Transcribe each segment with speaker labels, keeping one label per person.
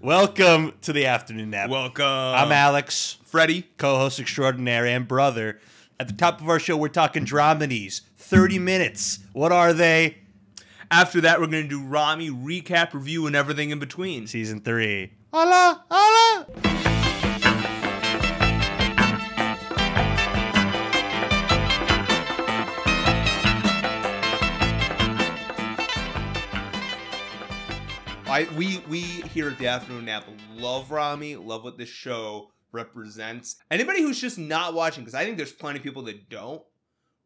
Speaker 1: Welcome to the afternoon nap.
Speaker 2: Welcome.
Speaker 1: I'm Alex,
Speaker 2: Freddie.
Speaker 1: co-host extraordinaire and brother. At the top of our show, we're talking dramedies. 30 minutes. What are they?
Speaker 2: After that, we're going to do Ramy recap, review, and everything in between.
Speaker 1: Season 3. Allah, Allah.
Speaker 2: I we we here at the afternoon nap love Ramy, love what this show represents. Anybody who's just not watching, because I think there's plenty of people that don't.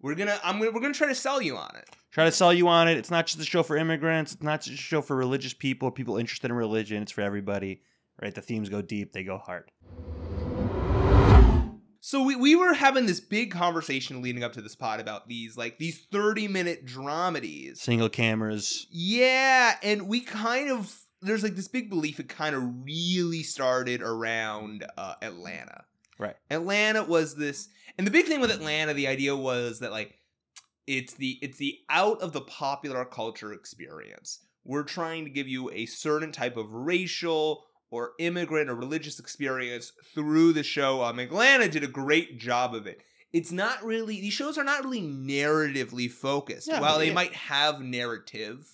Speaker 2: We're gonna I'm gonna we're gonna try to sell you on it.
Speaker 1: Try to sell you on it. It's not just a show for immigrants. It's not just a show for religious people, people interested in religion. It's for everybody. Right? The themes go deep. They go hard.
Speaker 2: So we, we were having this big conversation leading up to this pod about these like these 30 minute dramedies.
Speaker 1: Single cameras.
Speaker 2: Yeah, and we kind of there's like this big belief it kind of really started around uh, Atlanta.
Speaker 1: Right.
Speaker 2: Atlanta was this, and the big thing with Atlanta, the idea was that like it's the it's the out of the popular culture experience. We're trying to give you a certain type of racial or immigrant or religious experience through the show. Um, Atlanta did a great job of it. It's not really these shows are not really narratively focused.
Speaker 1: Yeah,
Speaker 2: While they
Speaker 1: yeah.
Speaker 2: might have narrative,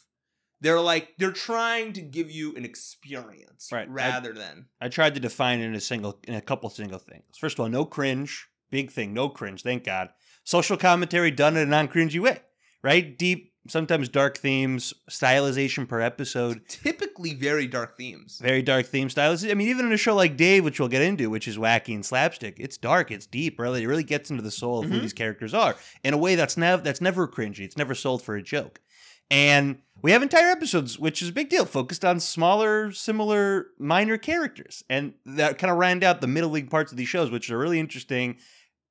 Speaker 2: they're like they're trying to give you an experience
Speaker 1: Right. I-
Speaker 2: rather than
Speaker 1: I tried to define it in a single in a couple single things. First of all, no cringe. Big thing, no cringe, thank God. Social commentary done in a non-cringy way. Right? Deep, sometimes dark themes, stylization per episode.
Speaker 2: typically very dark themes.
Speaker 1: Very dark theme stylization. I mean, even in a show like Dave, which we'll get into, which is wacky and slapstick, it's dark, it's deep, really. It really gets into the soul of who
Speaker 2: Mhm.
Speaker 1: these characters are in a way that's never that's never cringy. It's never sold for a joke. And we have entire episodes, which is a big deal, focused on smaller, similar, minor characters. And that kind of round out the middle league parts of these shows, which are really interesting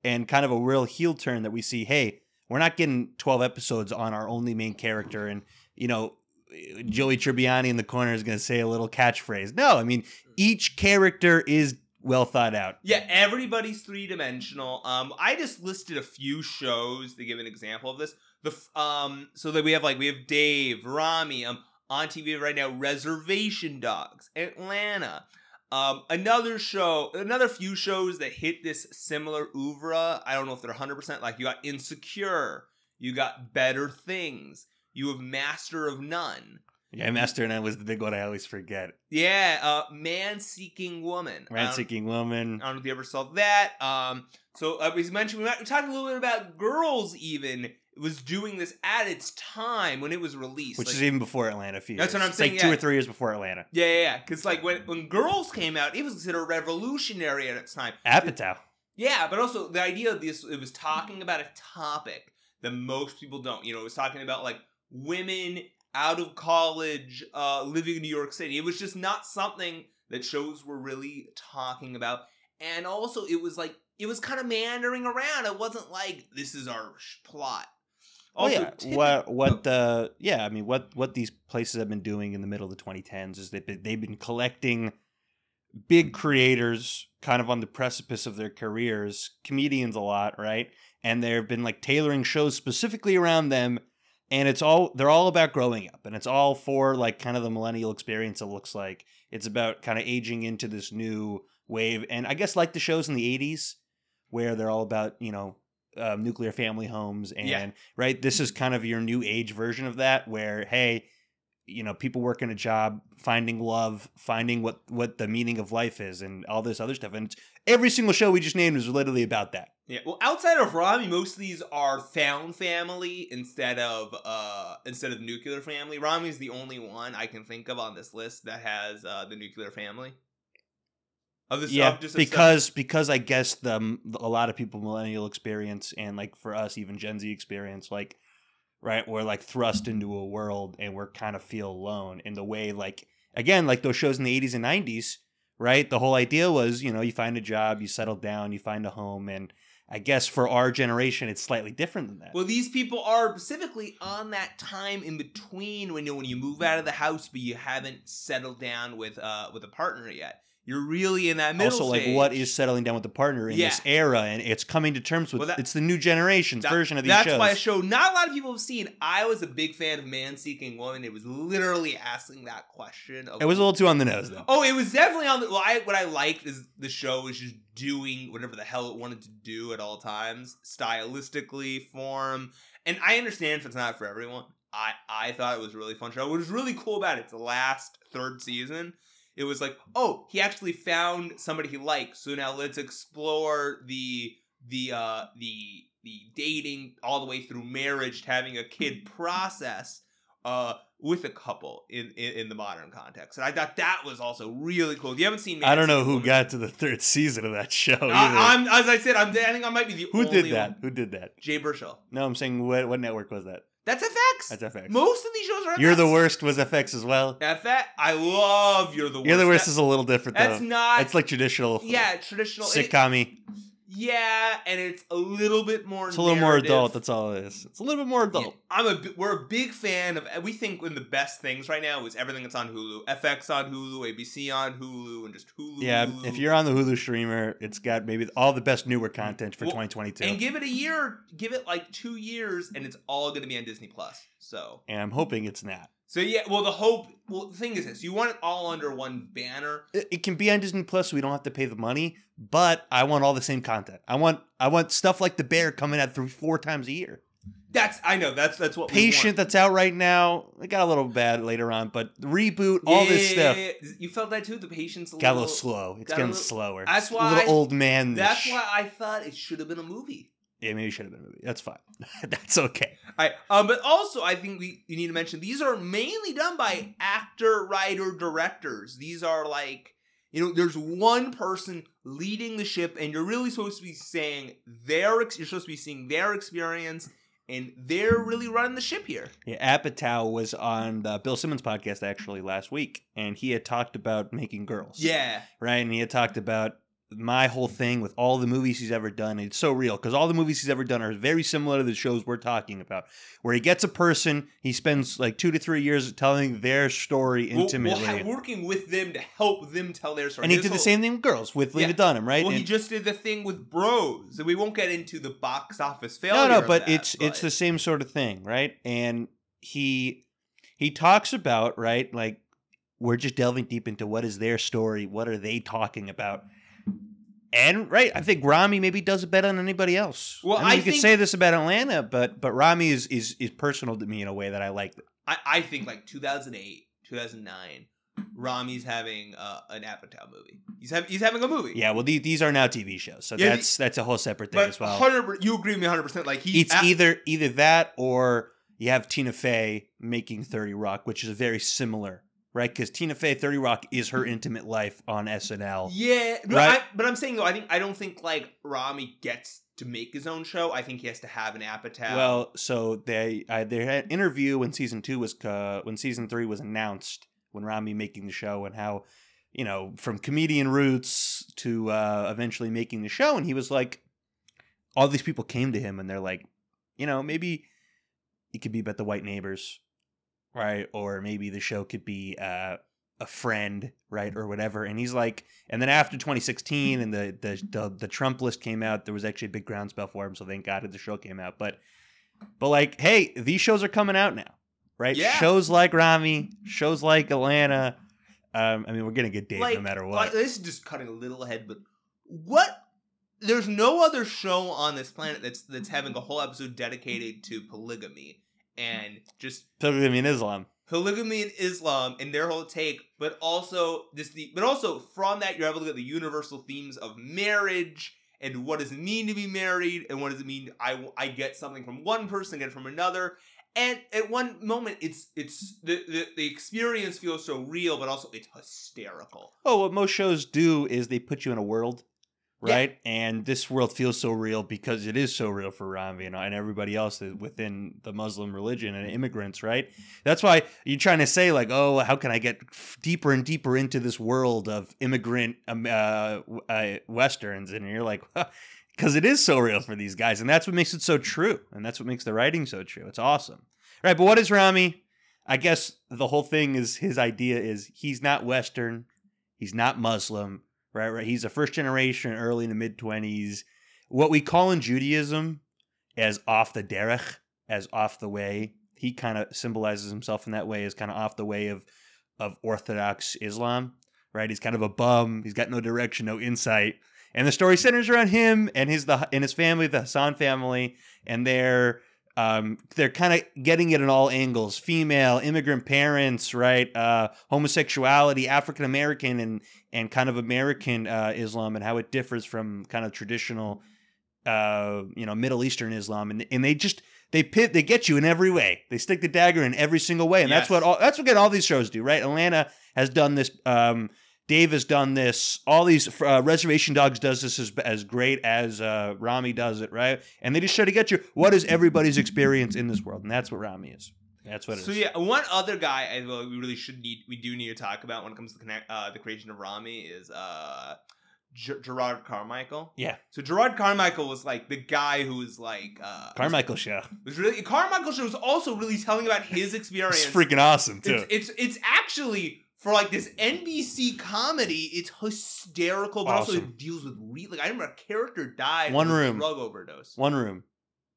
Speaker 1: and kind of a real heel turn that we see, hey, we're not getting 12 episodes on our only main character. And, you know, Joey Tribbiani in the corner is going to say a little catchphrase. No, I mean, each character is well thought out.
Speaker 2: Yeah, everybody's three dimensional. Um, I just listed a few shows to give an example of this. The um, so that we have like we have Dave, Ramy, um, on TV right now, Reservation Dogs, Atlanta. Um, another show, another few shows that hit this similar oeuvre. I don't know if they're hundred percent. Like you got Insecure, you got Better Things, you have Master of None.
Speaker 1: Yeah, Master of None was the big one I always forget.
Speaker 2: Yeah, uh, Man Seeking Woman.
Speaker 1: Man Seeking Woman.
Speaker 2: I don't know if you ever saw that. Um, so uh, as mentioned, we talked a little bit about girls. Even was doing this at its time when it was released,
Speaker 1: Which
Speaker 2: Like-
Speaker 1: is even before Atlanta. few
Speaker 2: That's what I'm
Speaker 1: It's
Speaker 2: saying,
Speaker 1: Like two or three years before Atlanta.
Speaker 2: yeah, yeah, yeah. Because like when when girls came out, it was considered revolutionary at its time.
Speaker 1: Apatow.
Speaker 2: Yeah, but also the idea of this, it was talking about a topic that most people don't. You know, it was talking about like women out of college, uh, living in New York City. It was just not something that shows were really talking about. And also, it was like, it was kind of meandering around. It wasn't like, this is our plot.
Speaker 1: Oh
Speaker 2: Also,
Speaker 1: yeah, what what the yeah? I mean, what what these places have been doing in the middle of the 2010s is they've been, they've been collecting big creators, kind of on the precipice of their careers, comedians a lot, right? And they've been like tailoring shows specifically around them, and it's all they're all about growing up, and it's all for like kind of the millennial experience. It looks like it's about kind of aging into this new wave, and I guess like the shows in the 80s where they're all about you know um, nuclear family homes and
Speaker 2: Yeah.
Speaker 1: right this is kind of your new age version of that where hey you know people working a job finding love finding what what the meaning of life is and all this other stuff and it's, every single show we just named is literally about that
Speaker 2: Yeah, well, outside of Ramy, most of these are found family instead of uh instead of nuclear family. Ramy's the only one I can think of on this list that has uh the nuclear family. Of this,
Speaker 1: yeah
Speaker 2: of
Speaker 1: because because i guess the a lot of people millennial experience and like for us even gen z experience like right we're like thrust into a world and we're kind of feel alone in the way like again like those shows in the 80s and 90s right the whole idea was you know you find a job you settle down you find a home and I guess for our generation, it's slightly different than that.
Speaker 2: Well, these people are specifically on that time in between when you when you move out of the house, but you haven't settled down with uh with a partner yet. You're really in that middle.
Speaker 1: also, like, what is settling down with the partner in this era, and it's coming to terms with.
Speaker 2: Well, that-
Speaker 1: it's the new generation's
Speaker 2: That-
Speaker 1: version of these
Speaker 2: That's
Speaker 1: shows.
Speaker 2: why a show not a lot of people have seen. I was a big fan of Man Seeking Woman. It was literally asking that question.
Speaker 1: It was a little too on the nose, though.
Speaker 2: Oh, it was definitely on the. Well, I, what I liked is the show was just doing whatever the hell it wanted to do at all times, stylistically, form, and I understand if it's not for everyone. I I thought it was a really fun show. What was really cool about it, it's the last third season. It was like, oh, he actually found somebody he likes. So now let's explore the the uh the the dating all the way through marriage to having a kid process uh with a couple in, in in the modern context. And I thought that was also really cool. If you haven't seen
Speaker 1: I don't know who got to the third season of that show.
Speaker 2: I, am as I said, I'm I think I might be the
Speaker 1: who did that?
Speaker 2: one.
Speaker 1: Who did that?
Speaker 2: Jay Baruchel.
Speaker 1: No, I'm saying what what network was that?
Speaker 2: That's FX.
Speaker 1: That's FX.
Speaker 2: Most of these shows are FX.
Speaker 1: You're the worst was FX as well.
Speaker 2: FX. I love You're the Worst.
Speaker 1: You're the worst
Speaker 2: That-
Speaker 1: is a little different though.
Speaker 2: that's
Speaker 1: though.
Speaker 2: not.
Speaker 1: it's like traditional
Speaker 2: yeah, traditional. it-
Speaker 1: sitcom
Speaker 2: yeah, and it's a little bit more.
Speaker 1: It's a little more adult. That's all it is. It's a little bit more adult.
Speaker 2: Yeah, I'm a we're a big fan of we think one of the best things right now is everything that's on Hulu. FX on Hulu, ABC on Hulu, and just Hulu.
Speaker 1: Yeah,
Speaker 2: Hulu.
Speaker 1: if you're on the Hulu streamer, it's got maybe all the best newer content for
Speaker 2: Well,
Speaker 1: 2022.
Speaker 2: and give it a year, give it like two years, and it's all going to be on Disney Plus. So,
Speaker 1: and I'm hoping it's not.
Speaker 2: So yeah. Well, the hope. Well, the thing is this: you want it all under one banner.
Speaker 1: It, it can be on Disney Plus, so we don't have to pay the money. But I want all the same content. I want I want stuff like The Bear coming out three four times a year.
Speaker 2: That's I know. That's that's what we
Speaker 1: Patient that's out right now. It got a little bad later on, but reboot all this
Speaker 2: Yeah,
Speaker 1: stuff
Speaker 2: You felt that too. The patience a
Speaker 1: got a
Speaker 2: little.
Speaker 1: little slow. It's getting
Speaker 2: little-
Speaker 1: slower.
Speaker 2: That's why-
Speaker 1: a little old man.
Speaker 2: That's why I thought it should have been a movie.
Speaker 1: Yeah, maybe it should have been a movie. That's fine. That's okay.
Speaker 2: All right. Um, but also, I think we you need to mention these are mainly done by actor, writer, directors. These are like you know, there's one person leading the ship, and you're really supposed to be saying their. You're supposed to be seeing their experience, and they're really running the ship here.
Speaker 1: Yeah, Apatow was on the Bill Simmons podcast actually last week, and he had talked about making girls.
Speaker 2: Yeah.
Speaker 1: right? And he had talked about my whole thing with all the movies he's ever done. It's so real because all the movies he's ever done are very similar to the shows we're talking about, where he gets a person, he spends like two to three years telling their story
Speaker 2: Well-
Speaker 1: intimately.
Speaker 2: Well, ha- working with them to help them tell their story.
Speaker 1: and he did the same thing with girls with Lena
Speaker 2: Yeah.
Speaker 1: Dunham, right?
Speaker 2: Well, he just did the thing with Bros, and we won't get into the box office failure.
Speaker 1: no, no, but
Speaker 2: that,
Speaker 1: it's it's the same sort of thing, right? And he he talks about right, like we're just delving deep into what is their story, what are they talking about, and right, I think Ramy maybe does it better than anybody else.
Speaker 2: Well,
Speaker 1: I, mean,
Speaker 2: I
Speaker 1: you could say this about Atlanta, but but Ramy is is is personal to me in a way that I like.
Speaker 2: I, I think like 2008, 2009, Ramy's having uh, an Apatow movie. He's having he's having a movie.
Speaker 1: Yeah, well, these, these are now TV shows, so
Speaker 2: Yeah,
Speaker 1: that's that's a whole separate thing as well.
Speaker 2: 100 you agree with me 100. percent Like he
Speaker 1: it's
Speaker 2: a-
Speaker 1: either either that or you have Tina Fey making 30 Rock, which is very similar, right? Because Tina Fey, 30 Rock is her intimate life on SNL.
Speaker 2: Yeah, but,
Speaker 1: Right?
Speaker 2: I, but I'm saying though, I think I don't think like Ramy gets to make his own show. I think he has to have an Apatow.
Speaker 1: Well, so they I, they had an interview when season two was uh, when season three was announced when Ramy making the show and how you know from comedian roots to uh, eventually making the show, and he was like, all these people came to him and they're like, you know, maybe it could be about the white neighbors, right? Or maybe the show could be uh, a friend, right, or whatever. And he's like, and then after 2016 and the the the, the Trump list came out, there was actually a big groundswell for him. So thank God that the show came out. But but like, hey, these shows are coming out now, right?
Speaker 2: Yeah.
Speaker 1: Shows like Ramy, shows like Atlanta. Um, I mean, we're gonna get Dave
Speaker 2: like,
Speaker 1: no matter what.
Speaker 2: like, this is just cutting a little ahead, but what? There's no other show on this planet that's that's having a whole episode dedicated to polygamy and just
Speaker 1: Polygamy in Islam.
Speaker 2: polygamy in Islam and their whole take, but also this the but also from that you're able to get the universal themes of marriage and what does it mean to be married and what does it mean I I get something from one person, get it from another. And at one moment, it's it's the, the the experience feels so real, but also it's hysterical.
Speaker 1: Oh, what most shows do is they put you in a world,
Speaker 2: Yeah.
Speaker 1: right? And this world feels so real because it is so real for Ramy and, and everybody else within the Muslim religion and immigrants, right? That's why you're trying to say like, oh, how can I get deeper and deeper into this world of immigrant um, uh, uh, westerns? And you're like, because it is so real for these guys, and that's what makes it so true, and that's what makes the writing so true. It's awesome, right? But what is Ramy? I guess the whole thing is his idea is he's not Western, he's not Muslim, right? Right? He's a first generation, early in the mid twenties. What we call in Judaism as off the derech, as off the way. He kind of symbolizes himself in that way as kind of off the way of of Orthodox Islam, right? He's kind of a bum. He's got no direction, no insight. And the story centers around him and his the and his family, the Hassan family, and they're um, they're kind of getting it in all angles: female, immigrant parents, right? Uh, homosexuality, African American, and and kind of American uh, Islam, and how it differs from kind of traditional, uh, you know, Middle Eastern Islam, and and they just they pit they get you in every way. They stick the dagger in every single way, and that's what all that's what all these shows do, right? Atlanta has done this. Um, Dave has done this. All these uh, Reservation Dogs does this as as great as uh, Ramy does it, right? And they just try to get you. What is everybody's experience in this world? And that's what Ramy is. That's what it is.
Speaker 2: So yeah, one other guy I well, we really should need we do need to talk about when it comes to connect, uh, the creation of Ramy is uh, Jerrod Carmichael.
Speaker 1: Yeah.
Speaker 2: So Jerrod Carmichael was like the guy who was like uh,
Speaker 1: Carmichael show.
Speaker 2: was really Carmichael show was also really telling about his experience.
Speaker 1: It's freaking awesome too.
Speaker 2: It's, it's it's actually for like this NBC comedy. It's hysterical, but also it deals with re- like I remember a character died
Speaker 1: One
Speaker 2: from a
Speaker 1: room.
Speaker 2: drug overdose.
Speaker 1: One room,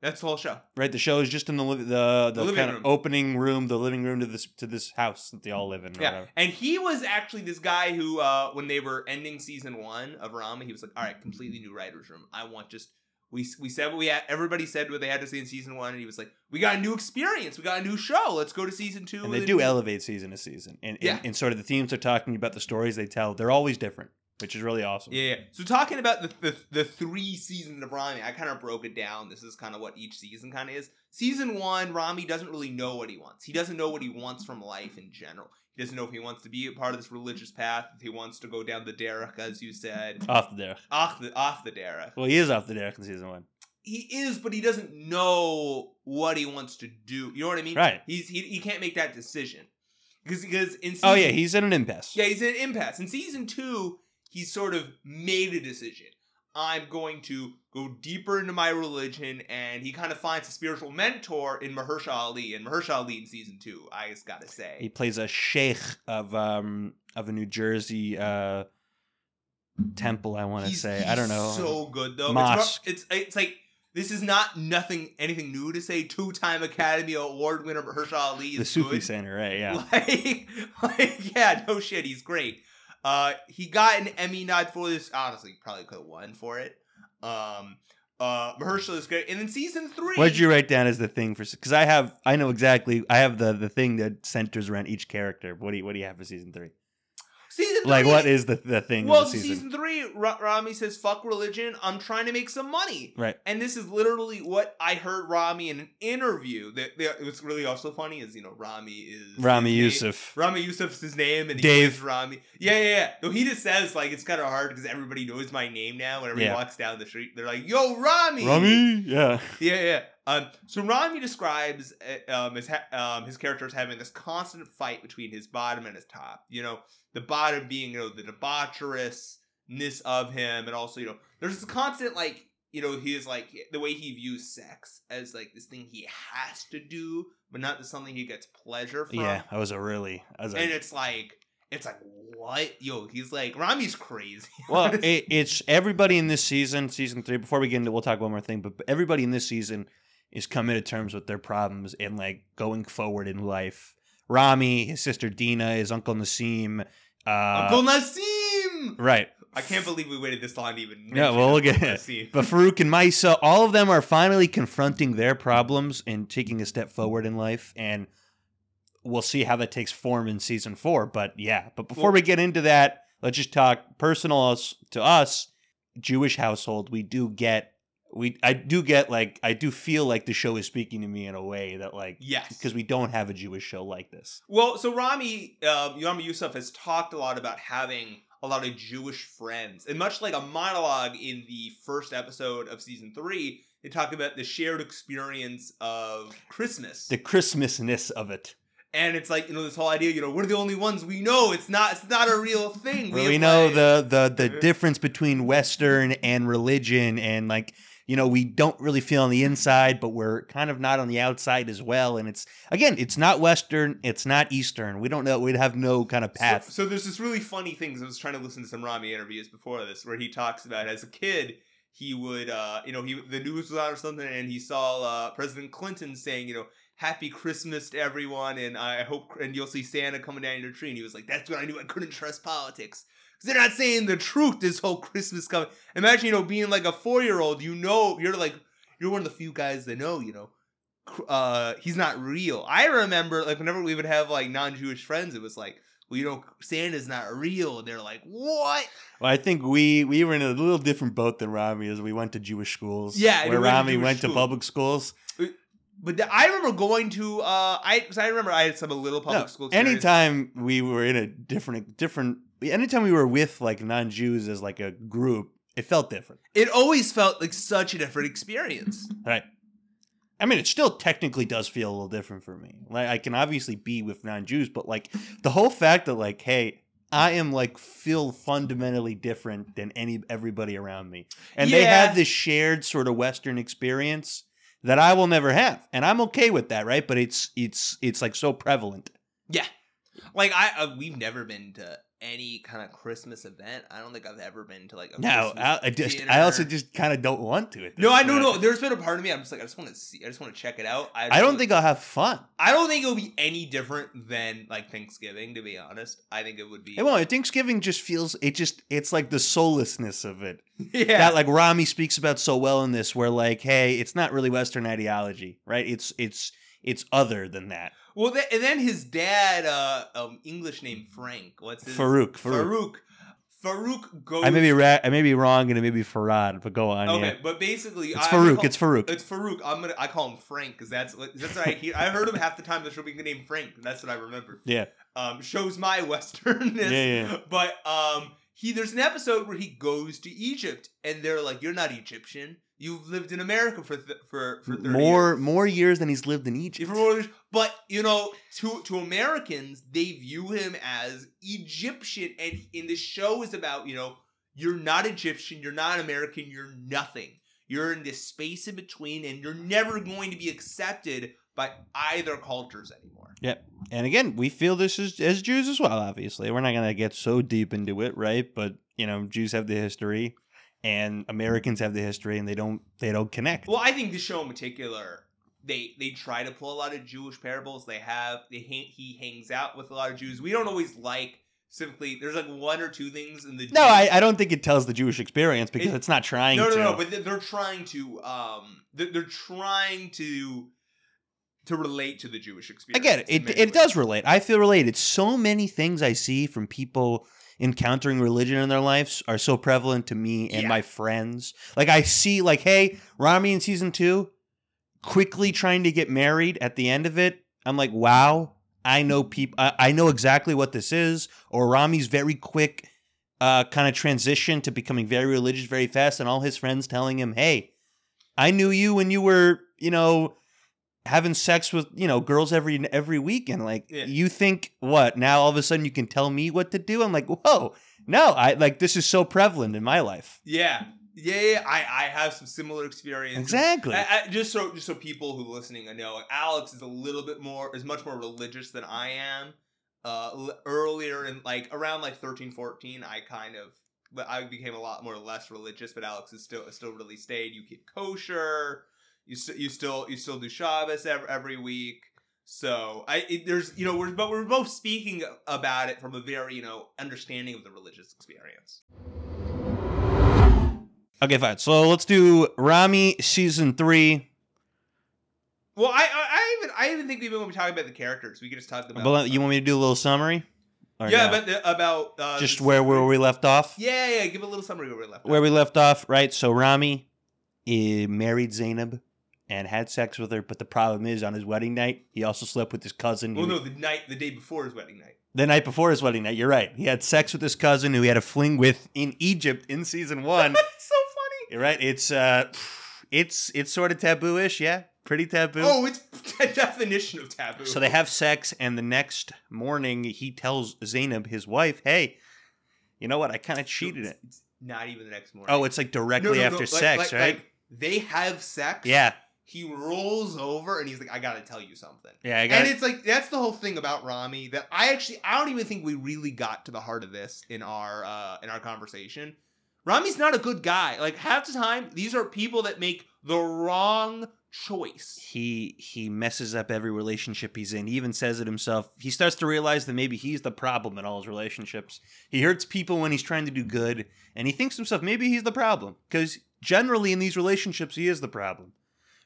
Speaker 2: That's the whole show.
Speaker 1: right? The show is just in the li- the the,
Speaker 2: living
Speaker 1: kind
Speaker 2: room.
Speaker 1: of opening room, the living room to this to this house that they all live in.
Speaker 2: Yeah,
Speaker 1: whatever.
Speaker 2: and he was actually this guy who, uh, when they were ending season one of Ramy, he was like, "All right, completely new writers' room. I want just we we said what we had. Everybody said what they had to say in season one, and he was like, "We got a new experience. We got a new show. Let's go to season two.
Speaker 1: And they do elevate season to season, and, and
Speaker 2: Yeah.
Speaker 1: and sort of the themes they're talking about, the stories they tell, they're always different, which is really awesome.
Speaker 2: Yeah, yeah. So talking about the, the the three seasons of Ramy, I kind of broke it down. This is kind of what each season kind of is. Season one, Ramy doesn't really know what he wants. He doesn't know what he wants from life in general. He doesn't know if he wants to be a part of this religious path, if he wants to go down the derech, as you said,
Speaker 1: Off the derech.
Speaker 2: off the off the derech.
Speaker 1: Well, he is off the derech in season one.
Speaker 2: He is, but he doesn't know what he wants to do. You know what I mean?
Speaker 1: Right.
Speaker 2: He's he, he can't make that decision because because in season,
Speaker 1: Oh yeah, he's in an impasse.
Speaker 2: yeah he's in an impasse. In season two, he's sort of made a decision. I'm going to go deeper into my religion, and he kind of finds a spiritual mentor in Mahershala Ali. And Mahershala Ali in season two, I just gotta say.
Speaker 1: He plays a sheikh of um of a New Jersey uh temple. I want to say. I don't know.
Speaker 2: So good though.
Speaker 1: Mosque.
Speaker 2: It's, it's it's like this is not nothing anything new to say. Two time Academy Award winner Mahershala Ali is
Speaker 1: the Sufi
Speaker 2: good.
Speaker 1: Center, right? Yeah.
Speaker 2: Like, like, yeah, no shit, he's great. Uh, he got an Emmy nod for this. Honestly, probably could have won for it. Um, uh, Mahershala is great, and then season three,
Speaker 1: What did you write down as the thing for? Because I have, I know exactly. I have the the thing that centers around each character. What do you What do you have for season three?
Speaker 2: season three,
Speaker 1: Like, what is the the thing
Speaker 2: well,
Speaker 1: the season?
Speaker 2: season three, Ra- Ramy says, "Fuck religion. I'm trying to make some money."
Speaker 1: Right.
Speaker 2: And this is literally what I heard Ramy in an interview. That, that what's really also funny is you know Ramy is Ramy name-
Speaker 1: Youssef.
Speaker 2: Ramy Youssef's his name, and
Speaker 1: Dave.
Speaker 2: Ramy. Yeah, yeah, yeah. Though he just says like it's kind of hard because everybody knows my name now. Whenever
Speaker 1: Yeah.
Speaker 2: he walks down the street, they're like, "Yo, Ramy."
Speaker 1: Ramy, yeah.
Speaker 2: Yeah, yeah. Um, so Ramy describes uh, um, his ha- um, his character as having this constant fight between his bottom and his top. You know, the bottom being you know the debaucherousness of him, and also you know there's this constant like you know he is like the way he views sex as like this thing he has to do, but not something he gets pleasure from.
Speaker 1: Yeah, that was a really. Was a,
Speaker 2: and it's like it's like what yo he's like Ramy's crazy.
Speaker 1: well, it, it's everybody in this season, season three. Before we get into, we'll talk one more thing. But everybody in this season is coming to terms with their problems and like going forward in life. Ramy, his sister Dina, his uncle Naseem. Uh,
Speaker 2: Uncle Naseem.
Speaker 1: right.
Speaker 2: I can't believe we waited this long to even.
Speaker 1: Yeah, well, we'll get it. But Farouk and Maysa, all of them are finally confronting their problems and taking a step forward in life. And we'll see how that takes form in season four. But yeah, but before
Speaker 2: Well-
Speaker 1: we get into that, let's just talk personal to us, Jewish household. We do get, we I do get like I do feel like the show is speaking to me in a way that like
Speaker 2: Yes.
Speaker 1: because we don't have a Jewish show like this.
Speaker 2: Well, so Ramy, uh, Ramy Youssef has talked a lot about having a lot of Jewish friends, and much like a monologue in the first episode of season three, they talk about the shared experience of Christmas.
Speaker 1: The Christmasness of it.
Speaker 2: and it's like you know this whole idea. You know, we're the only ones we know. It's not. It's not a real thing.
Speaker 1: Well, we know the the the difference between Western and religion, and like you know, we don't really feel on the inside, but we're kind of not on the outside as well. And it's again, it's not Western, it's not Eastern. We don't know. We'd have no kind of path.
Speaker 2: So, so there's this really funny thing. I was trying to listen to some Ramy interviews before this, where he talks about as a kid he would, uh, you know, he the news was on or something, and he saw uh, President Clinton saying, you know, "Happy Christmas to everyone," and I hope, and you'll see Santa coming down your tree. And he was like, "That's when I knew I couldn't trust politics." Because they're not saying the truth this whole Christmas coming. Imagine, you know, being like a four year old, you know, you're like, you're one of the few guys that know, you know, uh, he's not real. I remember, like, whenever we would have like non Jewish friends, it was like, well, you know, Santa's not real. And they're like, what?
Speaker 1: Well, I think we we were in a little different boat than Ramy as we went to Jewish schools.
Speaker 2: Yeah,
Speaker 1: where
Speaker 2: we went to Ramy
Speaker 1: went to public schools.
Speaker 2: But th- I remember going to, uh, I, cause I remember I had some a little public
Speaker 1: No,
Speaker 2: school experience.
Speaker 1: anytime we were in a different different, anytime we were with like non-Jews as like a group, it felt different.
Speaker 2: It always felt like such a different experience.
Speaker 1: Right. I mean, it still technically does feel a little different for me. Like I can obviously be with non-Jews, but like the whole fact that like, hey, I am like feel fundamentally different than any everybody around me, and they have this shared sort of Western experience that I will never have, and I'm okay with that, right? But it's it's it's like so prevalent.
Speaker 2: Yeah. Like I, uh, we've never been to any kind of Christmas event. I don't think I've ever been to like a
Speaker 1: No, I, I just I also just kind of don't want to.
Speaker 2: No, I know. There's been a part of me. I'm just like, I just want to see. I just want to check it out. I,
Speaker 1: I don't think I'll have fun.
Speaker 2: I don't think it'll be any different than like Thanksgiving. To be honest, I think it would be.
Speaker 1: It won't. Thanksgiving just feels it just it's like the soullessness of it.
Speaker 2: yeah.
Speaker 1: that like Ramy speaks about so well in this, where like, hey, it's not really Western ideology, right? It's it's it's other than that.
Speaker 2: well, th- and then his dad, uh, um, English name Frank. What's his
Speaker 1: Farouk, Farouk.
Speaker 2: Farouk. Farouk goes.
Speaker 1: I may be ra- I may be wrong, and it may be Farad, but go on.
Speaker 2: Okay,
Speaker 1: Yeah.
Speaker 2: but basically,
Speaker 1: It's
Speaker 2: I-
Speaker 1: Farouk.
Speaker 2: call-
Speaker 1: It's Farouk.
Speaker 2: It's Farouk. I'm gonna. I call him Frank because that's that's what I hear. I heard him half the time. The show being named Frank. and That's what I remember.
Speaker 1: Yeah.
Speaker 2: Um, shows my westernness.
Speaker 1: Yeah, yeah.
Speaker 2: But um, he there's an episode where he goes to Egypt and they're like, "You're not Egyptian. You've lived in America for th- for for 30
Speaker 1: More
Speaker 2: years."
Speaker 1: more years than he's lived in Egypt.
Speaker 2: Years. But you know, to to Americans, they view him as Egyptian, and in the show is about you know you're not Egyptian, you're not American, you're nothing. You're in this space in between, and you're never going to be accepted by either cultures anymore. Yep.
Speaker 1: And again, we feel this as, as Jews as well. Obviously, we're not going to get so deep into it, right? But you know, Jews have the history, and Americans have the history, and they don't they don't connect.
Speaker 2: Well, I think the show in particular, they they try to pull a lot of Jewish parables. They have they he hangs out with a lot of Jews. We don't always like specifically. There's like one or two things in the
Speaker 1: no, I, I don't think it tells the Jewish experience because
Speaker 2: It-
Speaker 1: it's not trying
Speaker 2: no, no,
Speaker 1: to.
Speaker 2: no. But they- they're trying to um, they're, they're trying to to relate to the Jewish
Speaker 1: I
Speaker 2: experience.
Speaker 1: get it. It, it does relate. I feel related. So many things I see from people encountering religion in their lives are so prevalent to me and
Speaker 2: Yeah.
Speaker 1: my friends. Like I see, like, hey, Ramy in season two, quickly trying to get married at the end of it. I'm like, wow, I know people. I, I know exactly what this is. Or Ramy's very quick, uh, kind of transition to becoming very religious very fast, and all his friends telling him, hey, I knew you when you were, you know, having sex with you know girls every every weekend. Like
Speaker 2: Yeah.
Speaker 1: you think what now? All of a sudden you can tell me what to do. I'm like, whoa, no, I like this is so prevalent in my life.
Speaker 2: Yeah, yeah, yeah. I I have some similar experience
Speaker 1: Exactly.
Speaker 2: I, I, just so just so people who are listening know, Alex is a little bit more is much more religious than I am. Uh, earlier in like around like 13, 14, I kind of but I became a lot more less religious. But Alex is still still really stayed. You keep kosher. You st- you still you still do Shabbos every, every week. So I it, there's you know we're but we're both speaking about it from a very you know understanding of the religious experience.
Speaker 1: Okay, fine. So let's do Ramy season three.
Speaker 2: Well, I, I, I even I even think we even when we talk about the characters, we could just talk about.
Speaker 1: But you want me to do a little summary? Or
Speaker 2: yeah,
Speaker 1: no?
Speaker 2: but the, about uh,
Speaker 1: just where where we left off.
Speaker 2: Yeah, yeah. Give a little summary where we left.
Speaker 1: Where
Speaker 2: off.
Speaker 1: we left off, right? So Ramy eh, married Zainab and had sex with her, but the problem is on his wedding night, he also slept with his cousin.
Speaker 2: Well,
Speaker 1: who-
Speaker 2: no, the night, the day before his wedding night.
Speaker 1: The night before his wedding night, you're right. He had sex with his cousin who he had a fling with in Egypt in season one.
Speaker 2: That's so funny.
Speaker 1: You're right. It's uh, it's it's sort of taboo-ish, yeah. pretty taboo.
Speaker 2: Oh, it's the definition of taboo.
Speaker 1: So they have sex, and the next morning he tells Zainab, his wife, "Hey, you know what? I kind of cheated
Speaker 2: It's,
Speaker 1: it."
Speaker 2: not even the next morning.
Speaker 1: Oh, it's like directly
Speaker 2: no, no,
Speaker 1: after
Speaker 2: like-
Speaker 1: sex,
Speaker 2: like-
Speaker 1: right?
Speaker 2: like, they have sex.
Speaker 1: yeah,
Speaker 2: He rolls over and he's like, "I gotta tell you something."
Speaker 1: yeah. I got
Speaker 2: and it's like that's the whole thing about Ramy that I actually I don't even think we really got to the heart of this in our uh in our conversation. Rami's not a good guy. Like half the time, these are people that make the wrong choice.
Speaker 1: he he messes up every relationship he's in. He even says it himself. He starts to realize that maybe he's the problem in all his relationships. He hurts people when he's trying to do good, and he thinks to himself maybe he's the problem because generally in these relationships he is the problem,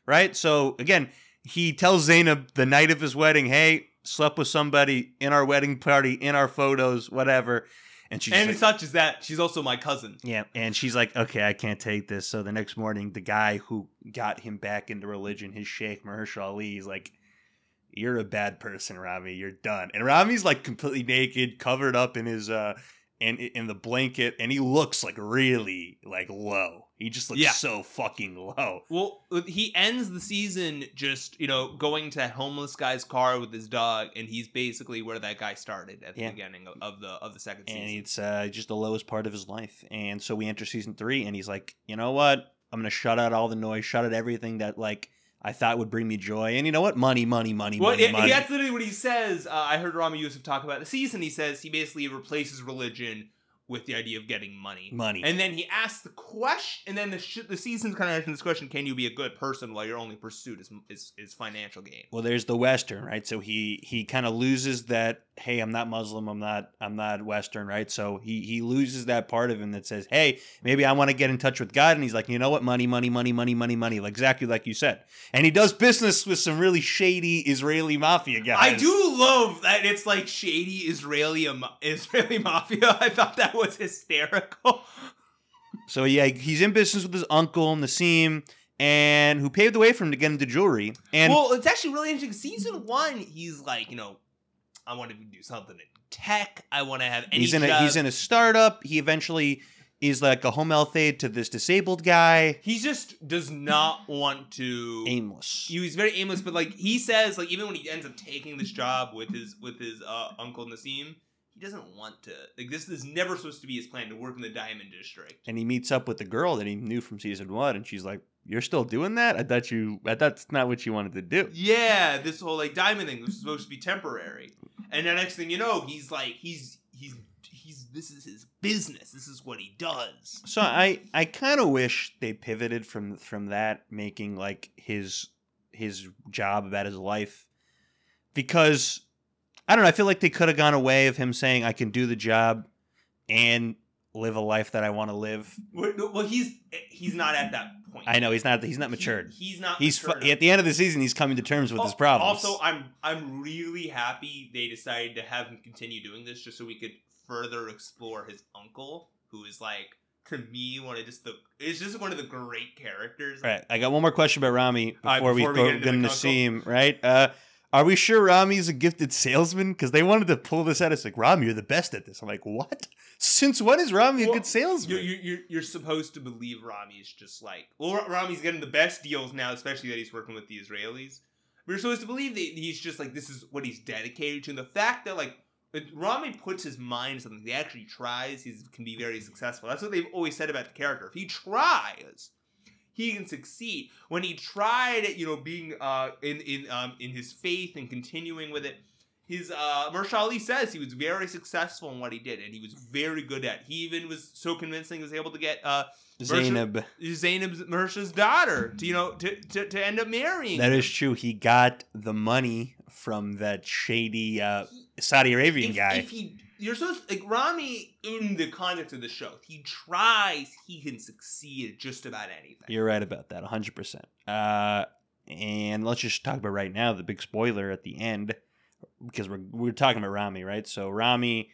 Speaker 1: right? So again, he tells Zainab the night of his wedding, "Hey, slept with somebody in our wedding party, in our photos, whatever," and she's
Speaker 2: and
Speaker 1: like,
Speaker 2: it's not just that; she's also my cousin.
Speaker 1: yeah, and she's like, okay, I can't take this. So the next morning, the guy who got him back into religion, his sheikh Mahershala Ali, is like, "You're a bad person, Ramy. You're done." And Ramy's like completely naked, covered up in his uh, in in the blanket, and he looks like really like low. He just looks
Speaker 2: Yeah.
Speaker 1: so fucking low.
Speaker 2: Well, he ends the season just you know going to that homeless guy's car with his dog, and he's basically where that guy started at the
Speaker 1: Yeah.
Speaker 2: beginning of, the of the second
Speaker 1: and
Speaker 2: season.
Speaker 1: it's uh, just the lowest part of his life. And so we enter season three, and he's like, you know what? I'm gonna shut out all the noise, shut out everything that like I thought would bring me joy. And you know what? Money, money, money,
Speaker 2: Well,
Speaker 1: money,
Speaker 2: yeah,
Speaker 1: money.
Speaker 2: that's literally what he says. Uh, I heard Ramy Youssef talk about the season. He says he basically replaces religion with the idea of getting money.
Speaker 1: money.
Speaker 2: And then he asks the question, and then the sh- the season's kind of asking this question: Can you be a good person while your only pursuit is is, is financial gain?
Speaker 1: well, there's the Western, right? So he he kind of loses that. Hey, I'm not Muslim. I'm not. I'm not Western, right? So he he loses that part of him that says, hey, maybe I want to get in touch with God. And he's like, you know what? Money, money, money, money, money, money. Like exactly like you said. And he does business with some really shady Israeli mafia guys.
Speaker 2: I do love that it's like shady Israeli Israeli mafia. I thought that was hysterical.
Speaker 1: So yeah, he's in business with his uncle Naseem, and who paved the way for him to get into jewelry. And
Speaker 2: well, it's actually really interesting. Season one, he's like, you know, I want to do something in tech. I want to have any.
Speaker 1: he's in a
Speaker 2: job.
Speaker 1: he's in a startup. He eventually is like a home health aide to this disabled guy.
Speaker 2: He just does not want to.
Speaker 1: Aimless.
Speaker 2: he was very aimless, but like he says, like even when he ends up taking this job with his with his uh, uncle Naseem, he doesn't want to. Like this is never supposed to be his plan to work in the diamond district.
Speaker 1: and he meets up with the girl that he knew from season one, and she's like, "You're still doing that? I thought you. I thought that's not what you wanted to do."
Speaker 2: Yeah, this whole like diamond thing was supposed to be temporary, and the next thing you know, he's like he's he's he's this is his business. This is what he does.
Speaker 1: So I I kind of wish they pivoted from from that, making like his his job about his life, because I don't know. I feel like they could have gone away of him saying I can do the job and live a life that I want to live.
Speaker 2: Well, he's he's not at that point.
Speaker 1: I know he's not he's not
Speaker 2: He-
Speaker 1: matured.
Speaker 2: he's not.
Speaker 1: He's fu- at the end of the season. He's coming to terms with his
Speaker 2: Al-
Speaker 1: problems.
Speaker 2: Also, I'm I'm really happy they decided to have him continue doing this just so we could further explore his uncle, who is like to me one of just the it's just one of the great characters.
Speaker 1: right. I got one more question about Ramy
Speaker 2: All right,
Speaker 1: before,
Speaker 2: before we
Speaker 1: we
Speaker 2: get
Speaker 1: go
Speaker 2: into
Speaker 1: to
Speaker 2: the
Speaker 1: Naseem. Right. Uh, are we sure Ramy's a gifted salesman? Because they wanted to pull this out. It's like Ramy, you're the best at this. I'm like, what? Since when is Ramy a good salesman?
Speaker 2: You're, you're, you're, you're supposed to believe Ramy's just like well Ramy's getting the best deals now, especially that he's working with the Israelis. We're supposed to believe that he's just like this is what he's dedicated to. And the fact that like Ramy puts his mind to something, he actually tries, he can be very successful. That's what they've always said about the character. If he tries, he can succeed. When he tried, you know, being uh in in um in his faith and continuing with it, his uh Mahershala Ali says he was very successful in what he did, and he was very good at. it. He even was so convincing he was able to get uh
Speaker 1: Zainab.
Speaker 2: Zainab's Mahershal's daughter to you know to, to to end up marrying.
Speaker 1: That
Speaker 2: him.
Speaker 1: is true. He got the money from that shady uh, Saudi Arabian
Speaker 2: if,
Speaker 1: guy.
Speaker 2: If he, you're supposed like Ramy in the context of the show. He tries, he can succeed at just about anything.
Speaker 1: You're right about that, 100%. Uh, and let's just talk about right now the big spoiler at the end, because we're, we're talking about Ramy, right? So Ramy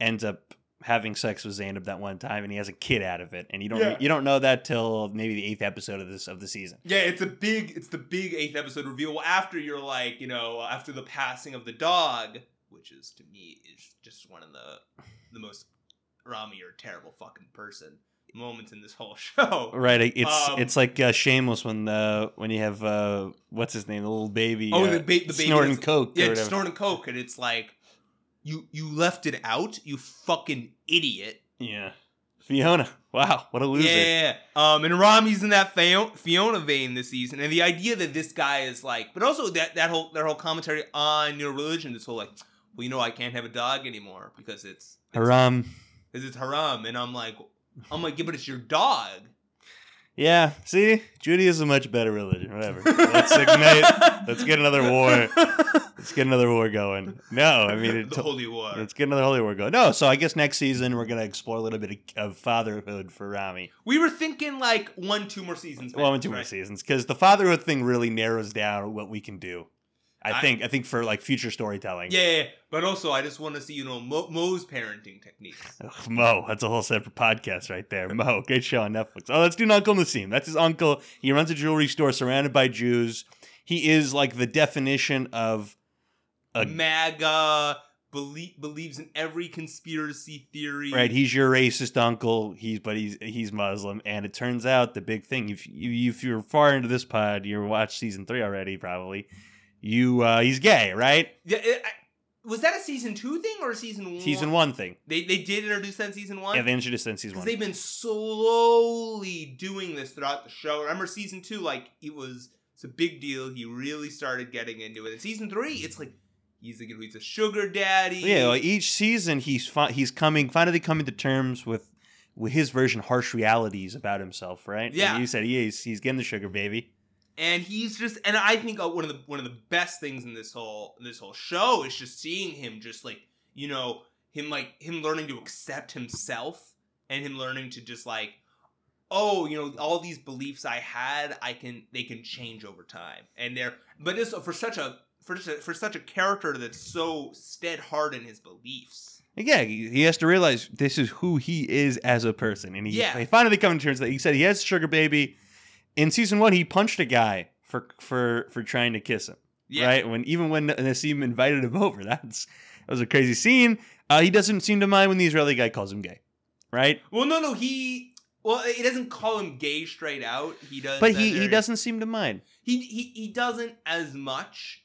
Speaker 1: ends up having sex with Zainab that one time, and he has a kid out of it, and you don't
Speaker 2: Yeah.
Speaker 1: you don't know that till maybe the eighth episode of this of the season.
Speaker 2: Yeah, it's a big, it's the big eighth episode reveal. After you're like, you know, after the passing of the dog, which is to me is just one of the the most Ramy, you're a terrible fucking person. moments in this whole show.
Speaker 1: Right, it's
Speaker 2: Um,
Speaker 1: it's like uh, Shameless when uh, when you have uh, what's his name, the little baby.
Speaker 2: Oh,
Speaker 1: uh,
Speaker 2: the, ba- the baby
Speaker 1: snorting coke.
Speaker 2: Yeah, snorting coke, and it's like, you you left it out, you fucking idiot.
Speaker 1: yeah, Fiona. Wow, what a loser.
Speaker 2: Yeah, um, and Ramy's in that Fiona, Fiona vein this season, and the idea that this guy is like, but also that that whole that whole commentary on your religion, this whole like, well, you know, I can't have a dog anymore because it's
Speaker 1: Haram.
Speaker 2: because it's haram, and I'm like, I'm like, yeah, but it's your dog.
Speaker 1: Yeah, see, Judaism is a much better religion. Whatever. Let's ignite. Let's get another war. Let's get another war going. No, I mean, it,
Speaker 2: the holy war.
Speaker 1: let's get another holy war going. No, so I guess next season we're gonna explore a little bit of, of fatherhood for Ramy.
Speaker 2: We were thinking like one, two more seasons.
Speaker 1: In
Speaker 2: max,
Speaker 1: two more seasons, because the fatherhood thing really narrows down what we can do. I,
Speaker 2: I-
Speaker 1: think. I think for like future storytelling.
Speaker 2: Yeah, yeah, yeah. but also I just want to see you know Mo- Mo's parenting techniques.
Speaker 1: Mo, that's a whole separate podcast right there. Mo, great show on Netflix. Oh, let's do Uncle Naseem. That's his uncle. He runs a jewelry store surrounded by Jews. He is like the definition of a
Speaker 2: MAGA belie- believes in every conspiracy theory.
Speaker 1: right. He's your racist uncle. He's but he's he's Muslim, and it turns out the big thing. If you if you're far into this pod, you watched season three already, probably. You uh he's gay, right?
Speaker 2: Yeah, it, I, was that a season two thing or a season one?
Speaker 1: Season one thing.
Speaker 2: They they did introduce that in season one.
Speaker 1: Yeah, they introduced it in season one.
Speaker 2: they've been slowly doing this throughout the show. Remember season two, like it was it's a big deal. He really started getting into it. In season three, it's like he's like he's a sugar daddy.
Speaker 1: Yeah, well, each season he's fi- he's coming finally coming to terms with with his version harsh realities about himself, right?
Speaker 2: Yeah.
Speaker 1: And you said he is he's getting the sugar baby.
Speaker 2: And he's just and I think uh, one of the one of the best things in this whole this whole show is just seeing him just like you know him like him learning to accept himself and him learning to just like oh you know all these beliefs I had I can they can change over time and they're but this for such a for such a, for such a character that's so stead hard in his beliefs
Speaker 1: yeah, he has to realize this is who he is as a person, and he,
Speaker 2: Yeah.
Speaker 1: he finally comes to terms that he said he has sugar baby. In season one, he punched a guy for for for trying to kiss him.
Speaker 2: yeah
Speaker 1: Right when even when Naseem invited him over, that's that was a crazy scene. Uh, he doesn't seem to mind when the Israeli guy calls him gay, right?
Speaker 2: well no no he well he doesn't call him gay straight out he does
Speaker 1: But he he doesn't seem to mind.
Speaker 2: he he he doesn't as much,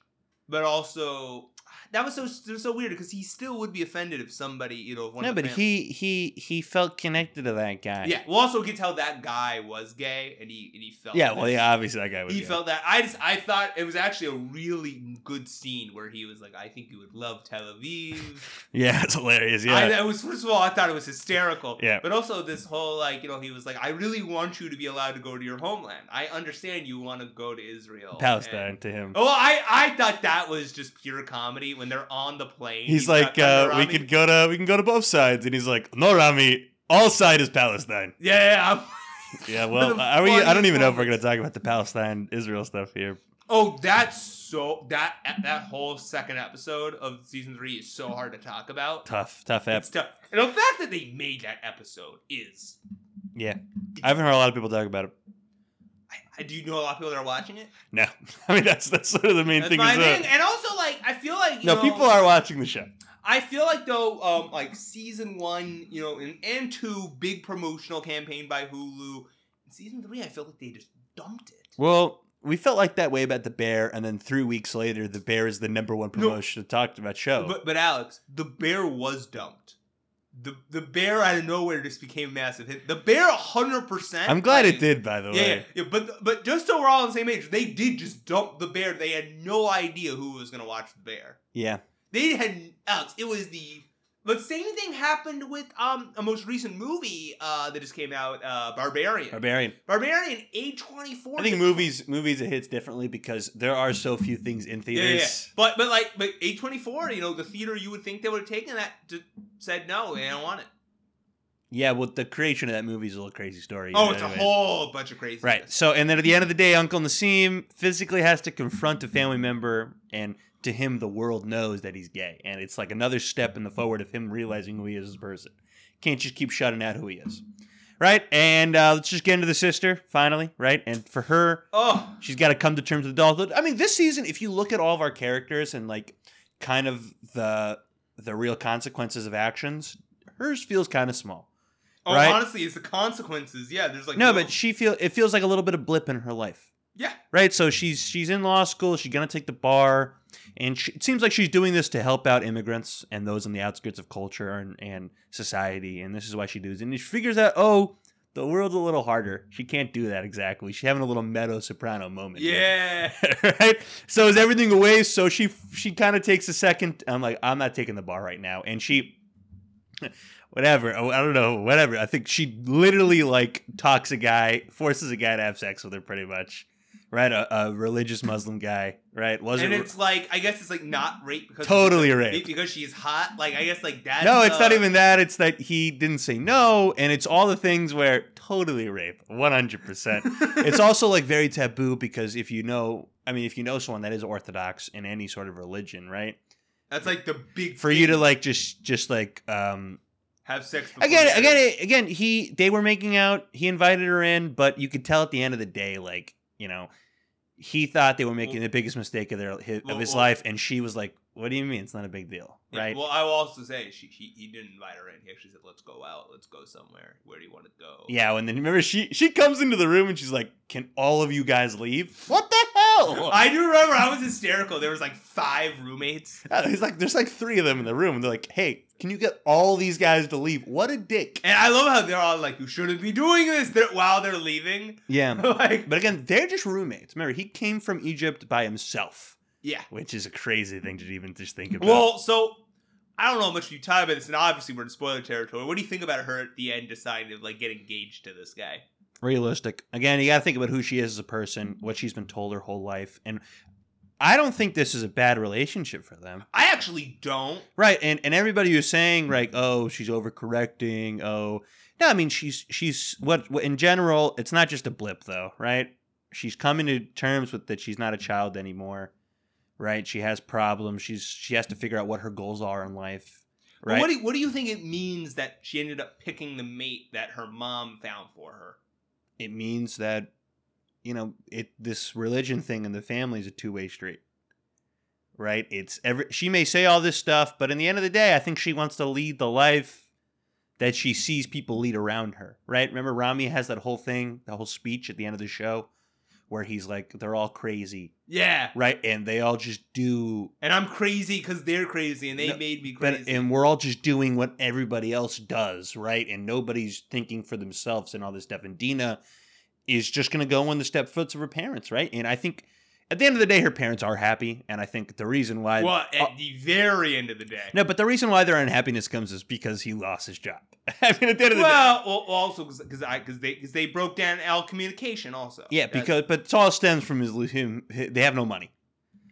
Speaker 2: but also that was so so weird because he still would be offended if somebody you know if one
Speaker 1: No, but he he he felt connected to that guy.
Speaker 2: yeah well also could tell that guy was gay and he and he felt
Speaker 1: Yeah,
Speaker 2: that.
Speaker 1: well, yeah, obviously that guy was.
Speaker 2: he
Speaker 1: gay.
Speaker 2: felt that I just I thought it was actually a really good scene where he was like I think you would love Tel Aviv
Speaker 1: Yeah, it's hilarious. Yeah,
Speaker 2: I, it was first of all I thought it was hysterical
Speaker 1: Yeah.
Speaker 2: but also this whole like you know he was like I really want you to be allowed to go to your homeland I understand you want to go to Israel and-
Speaker 1: Palestine to him.
Speaker 2: Oh, I I thought that was just pure comedy when they're on the plane.
Speaker 1: he's
Speaker 2: got
Speaker 1: like, uh, we could go to we can go to both sides, and he's like, no, Ramy, all side is Palestine.
Speaker 2: Yeah, yeah.
Speaker 1: Yeah, well, are we? I don't even know if we're gonna talk about the Palestine Israel stuff here.
Speaker 2: Oh, that's so that that whole second episode of season three is so hard to talk about.
Speaker 1: Tough, tough.
Speaker 2: It's tough. And the fact that they made that episode is.
Speaker 1: Yeah, I haven't heard a lot of people talk about it.
Speaker 2: I, I do you know a lot of people that are watching it.
Speaker 1: No, I mean that's that's sort of the main
Speaker 2: That's
Speaker 1: thing.
Speaker 2: my
Speaker 1: uh,
Speaker 2: thing. And also, like, I feel like
Speaker 1: no,
Speaker 2: know,
Speaker 1: people are watching the show.
Speaker 2: I feel like though, um, like season one, you know, and, and two, big promotional campaign by Hulu. In season three, I feel like they just dumped it.
Speaker 1: Well, we felt like that way about the Bear, and then three weeks later, the Bear is the number one promotion to talk about show.
Speaker 2: But but Alex, the bear was dumped. The the bear out of nowhere just became a massive hit. The bear hundred percent.
Speaker 1: I'm glad it did, by the
Speaker 2: Yeah,
Speaker 1: way.
Speaker 2: yeah, yeah, but but just so we're all on the same page, they did just dump the bear. They had no idea who was gonna watch the bear.
Speaker 1: yeah.
Speaker 2: They had Alex. It was the but same thing happened with um a most recent movie uh that just came out, uh Barbarian.
Speaker 1: Barbarian.
Speaker 2: Barbarian A twenty four.
Speaker 1: I think movies movies it hits differently because there are so few things in
Speaker 2: Yeah, yeah, yeah.
Speaker 1: theaters.
Speaker 2: But but like but A twenty four, you know, the theater you would think they would have taken that to, said no, they don't want it.
Speaker 1: Yeah, well, the creation of that movie is a little crazy story.
Speaker 2: Oh, it's a
Speaker 1: what I mean?
Speaker 2: whole bunch of crazy.
Speaker 1: Right. So, and then at the end of the day, Uncle Naseem physically has to confront a family member, and to him, the world knows that he's gay, and it's like another step in the forward of him realizing who he is as a person. Can't just keep shutting out who he is. Right. And uh, let's just get into the sister finally. Right. And for her,
Speaker 2: Oh,
Speaker 1: she's got to come to terms with adulthood. I mean, this season, if you look at all of our characters and like kind of the the real consequences of actions, hers feels kind of small.
Speaker 2: Oh,
Speaker 1: right?
Speaker 2: honestly, it's the consequences. Yeah, there's like
Speaker 1: no, but she feel it feels like a little bit of blip in her life.
Speaker 2: yeah,
Speaker 1: right? So she's she's in law school. She's gonna take the bar, and she, it seems like she's doing this to help out immigrants and those on the outskirts of culture and, and society. And this is why she does. it. And she figures out, oh, the world's a little harder. She can't do that exactly. She's having a little meadow soprano moment.
Speaker 2: yeah.
Speaker 1: right. So is everything a waste? So she she kind of takes a second. I'm like, I'm not taking the bar right now, and she. Whatever, I don't know. Whatever. I think she literally like talks a guy, forces a guy to have sex with her, pretty much. Right, a, a religious Muslim guy. Right, wasn't
Speaker 2: and it's like I guess it's like not rape because
Speaker 1: Totally rape.
Speaker 2: because she's hot. Like I guess like that.
Speaker 1: no, it's not even that. It's that he didn't say no, and it's all the things where totally rape, one hundred percent. It's also like very taboo because if you know, I mean, if you know someone that is Orthodox in any sort of religion, right?
Speaker 2: that's like the big
Speaker 1: For you to like just just like um
Speaker 2: have sex before
Speaker 1: again again again he they were making out he invited her in but you could tell at the end of the day like you know he thought they were making the biggest mistake of their of his
Speaker 2: well-
Speaker 1: life and she was like what do you mean it's not a big deal
Speaker 2: Yeah,
Speaker 1: right
Speaker 2: Well, I will also say she he, he didn't invite her in. He actually said, "Let's go out. Let's go somewhere. Where do you want to go?"
Speaker 1: yeah and then remember she she comes into the room and she's like can all of you guys leave what the hell
Speaker 2: I do remember I was hysterical. There was like five roommates.
Speaker 1: Uh, He's like, there's like three of them in the room, and they're like, "Hey, can you get all these guys to leave?" What a dick!
Speaker 2: And I love how they're all like, "You shouldn't be doing this." They're, while they're leaving,
Speaker 1: Yeah,
Speaker 2: like,
Speaker 1: but again, they're just roommates. Remember, he came from Egypt by himself,
Speaker 2: yeah.
Speaker 1: which is a crazy thing to even just think about.
Speaker 2: Well, so I don't know how much you talk about this, and obviously we're in spoiler territory. What do you think about her at the end deciding to like get engaged to this guy?
Speaker 1: realistic. Again, you got to think about who she is as a person, what she's been told her whole life, and I don't think this is a bad relationship for them.
Speaker 2: I actually don't.
Speaker 1: Right, and and everybody who's saying like, oh, she's overcorrecting. Oh, no, I mean she's she's what, what in general. It's not just a blip though, right? She's coming to terms with that she's not a child anymore, right? She has problems. She's she has to figure out what her goals are in life,
Speaker 2: But
Speaker 1: right?
Speaker 2: what do you, what do you think it means that she ended up picking the mate that her mom found for her?
Speaker 1: it means that you know it this religion thing in the family is a two way street. Right? It's every she may say all this stuff, but in the end of the day, I think she wants to lead the life that she sees people lead around her. Right? Remember Ramy has that whole thing, the whole speech at the end of the show where he's like they're all crazy,
Speaker 2: Yeah,
Speaker 1: right? And they all just do
Speaker 2: and I'm crazy because they're crazy, and they
Speaker 1: No,
Speaker 2: made me
Speaker 1: but
Speaker 2: crazy.
Speaker 1: and we're all just doing what everybody else does, right? And nobody's thinking for themselves and all this stuff. And Dina is just going to go in the step foots of her parents, right? And I think at the end of the day, her parents are happy, and I think the reason why
Speaker 2: well, at
Speaker 1: uh,
Speaker 2: the very end of the day.
Speaker 1: no, but the reason why their unhappiness comes is because he lost his job. I mean, at the end of the day.
Speaker 2: well, well, also because I because they because they broke down all communication also.
Speaker 1: Yeah, because but it all stems from his him. They have no money.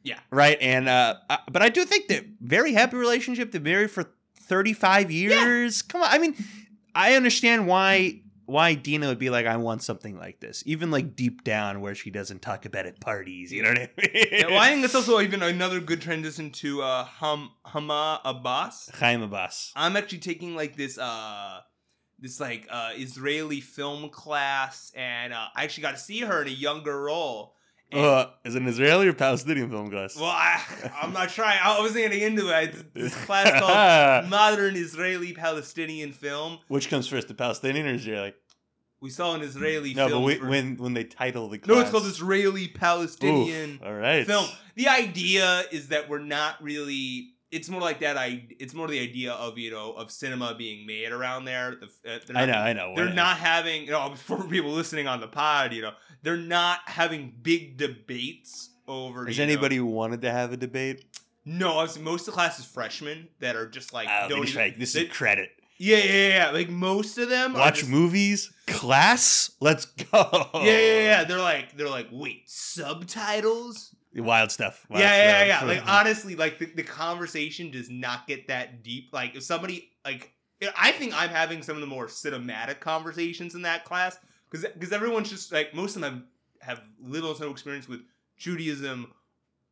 Speaker 2: Yeah.
Speaker 1: Right, and uh, uh, but I do think they're very happy relationship. They're married for thirty five years. Come on, I mean, I understand why why Dina would be like, I want something like this, even like deep down where she doesn't talk about it parties. You know what I mean?
Speaker 2: Yeah, well, I think that's also even another good transition to uh, Hum Hama Abbas.
Speaker 1: Hiam Abbass.
Speaker 2: I'm actually taking like this uh this like uh Israeli film class, and uh, I actually got to see her in a younger role.
Speaker 1: Uh, is it an Israeli or Palestinian film class?
Speaker 2: well, I, I'm not trying. I wasn't getting into it. This class called Modern Israeli Palestinian Film.
Speaker 1: Which comes first, the Palestinian or Israeli?
Speaker 2: We saw an Israeli
Speaker 1: No,
Speaker 2: film.
Speaker 1: but we,
Speaker 2: for-
Speaker 1: when when they title the class,
Speaker 2: no, it's called Israeli Palestinian.
Speaker 1: All right,
Speaker 2: film. The idea is that we're not really. It's more like that. I. It's more the idea of you know of cinema being made around there. The, uh, they're
Speaker 1: I know, I know.
Speaker 2: They're not having. You know, for people listening on the pod, you know, they're not having big debates over.
Speaker 1: Is
Speaker 2: know-
Speaker 1: anybody who wanted to have a debate?
Speaker 2: No, I was, most of the class is freshmen that are just like
Speaker 1: Oh,
Speaker 2: don't even-
Speaker 1: like, this
Speaker 2: they-
Speaker 1: is credit.
Speaker 2: Yeah, yeah, yeah. Like most of them
Speaker 1: Watch
Speaker 2: just-
Speaker 1: movies, class. Let's go.
Speaker 2: Yeah, yeah, yeah. They're like, they're like, wait, subtitles?
Speaker 1: Wild stuff. Wild
Speaker 2: yeah, yeah, yeah, yeah. Like honestly, like the, the conversation does not get that deep. Like if somebody like, I think I'm having some of the more cinematic conversations in that class because because everyone's just like most of them have, little to no experience with Judaism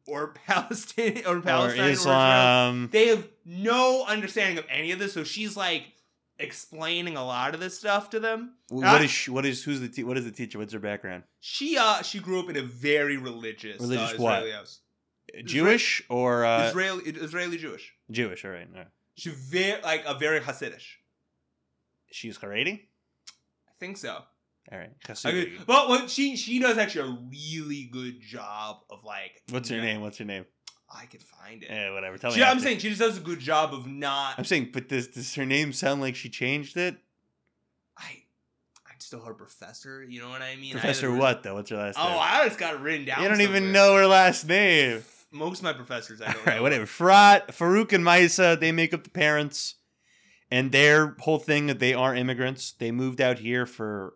Speaker 2: or Palestine or
Speaker 1: or
Speaker 2: Palestine or.
Speaker 1: Islam.
Speaker 2: They have no understanding of any of this. So she's like explaining a lot of this stuff to them.
Speaker 1: What
Speaker 2: Ah.
Speaker 1: is she, what is who's the te- what is the teacher? What's her background?
Speaker 2: She uh she grew up in a very religious,
Speaker 1: Religious
Speaker 2: uh,
Speaker 1: what?
Speaker 2: House.
Speaker 1: Jewish or uh,
Speaker 2: Israeli Israeli Jewish.
Speaker 1: Jewish? All right. all right.
Speaker 2: She very like a very Hasidish.
Speaker 1: She's Haredi.
Speaker 2: I think so.
Speaker 1: All right.
Speaker 2: I mean, but what she she does actually a really good job of like.
Speaker 1: What's her
Speaker 2: know-
Speaker 1: name? What's her name?
Speaker 2: I could find it.
Speaker 1: Eh, whatever. Tell me.
Speaker 2: She, I'm
Speaker 1: after.
Speaker 2: saying she just does a good job of not.
Speaker 1: I'm saying, but does does her name sound like she changed it?
Speaker 2: I, I'm still her professor. You know what I mean?
Speaker 1: Professor
Speaker 2: haven't-
Speaker 1: what though? What's her last
Speaker 2: Oh,
Speaker 1: name?
Speaker 2: Oh, I just got it written down.
Speaker 1: you don't even know her last name.
Speaker 2: Most of my professors, I don't
Speaker 1: right,
Speaker 2: know.
Speaker 1: whatever. Farat, Farouk, and Maysa, they make up the parents, and their whole thing that they are immigrants. They moved out here for,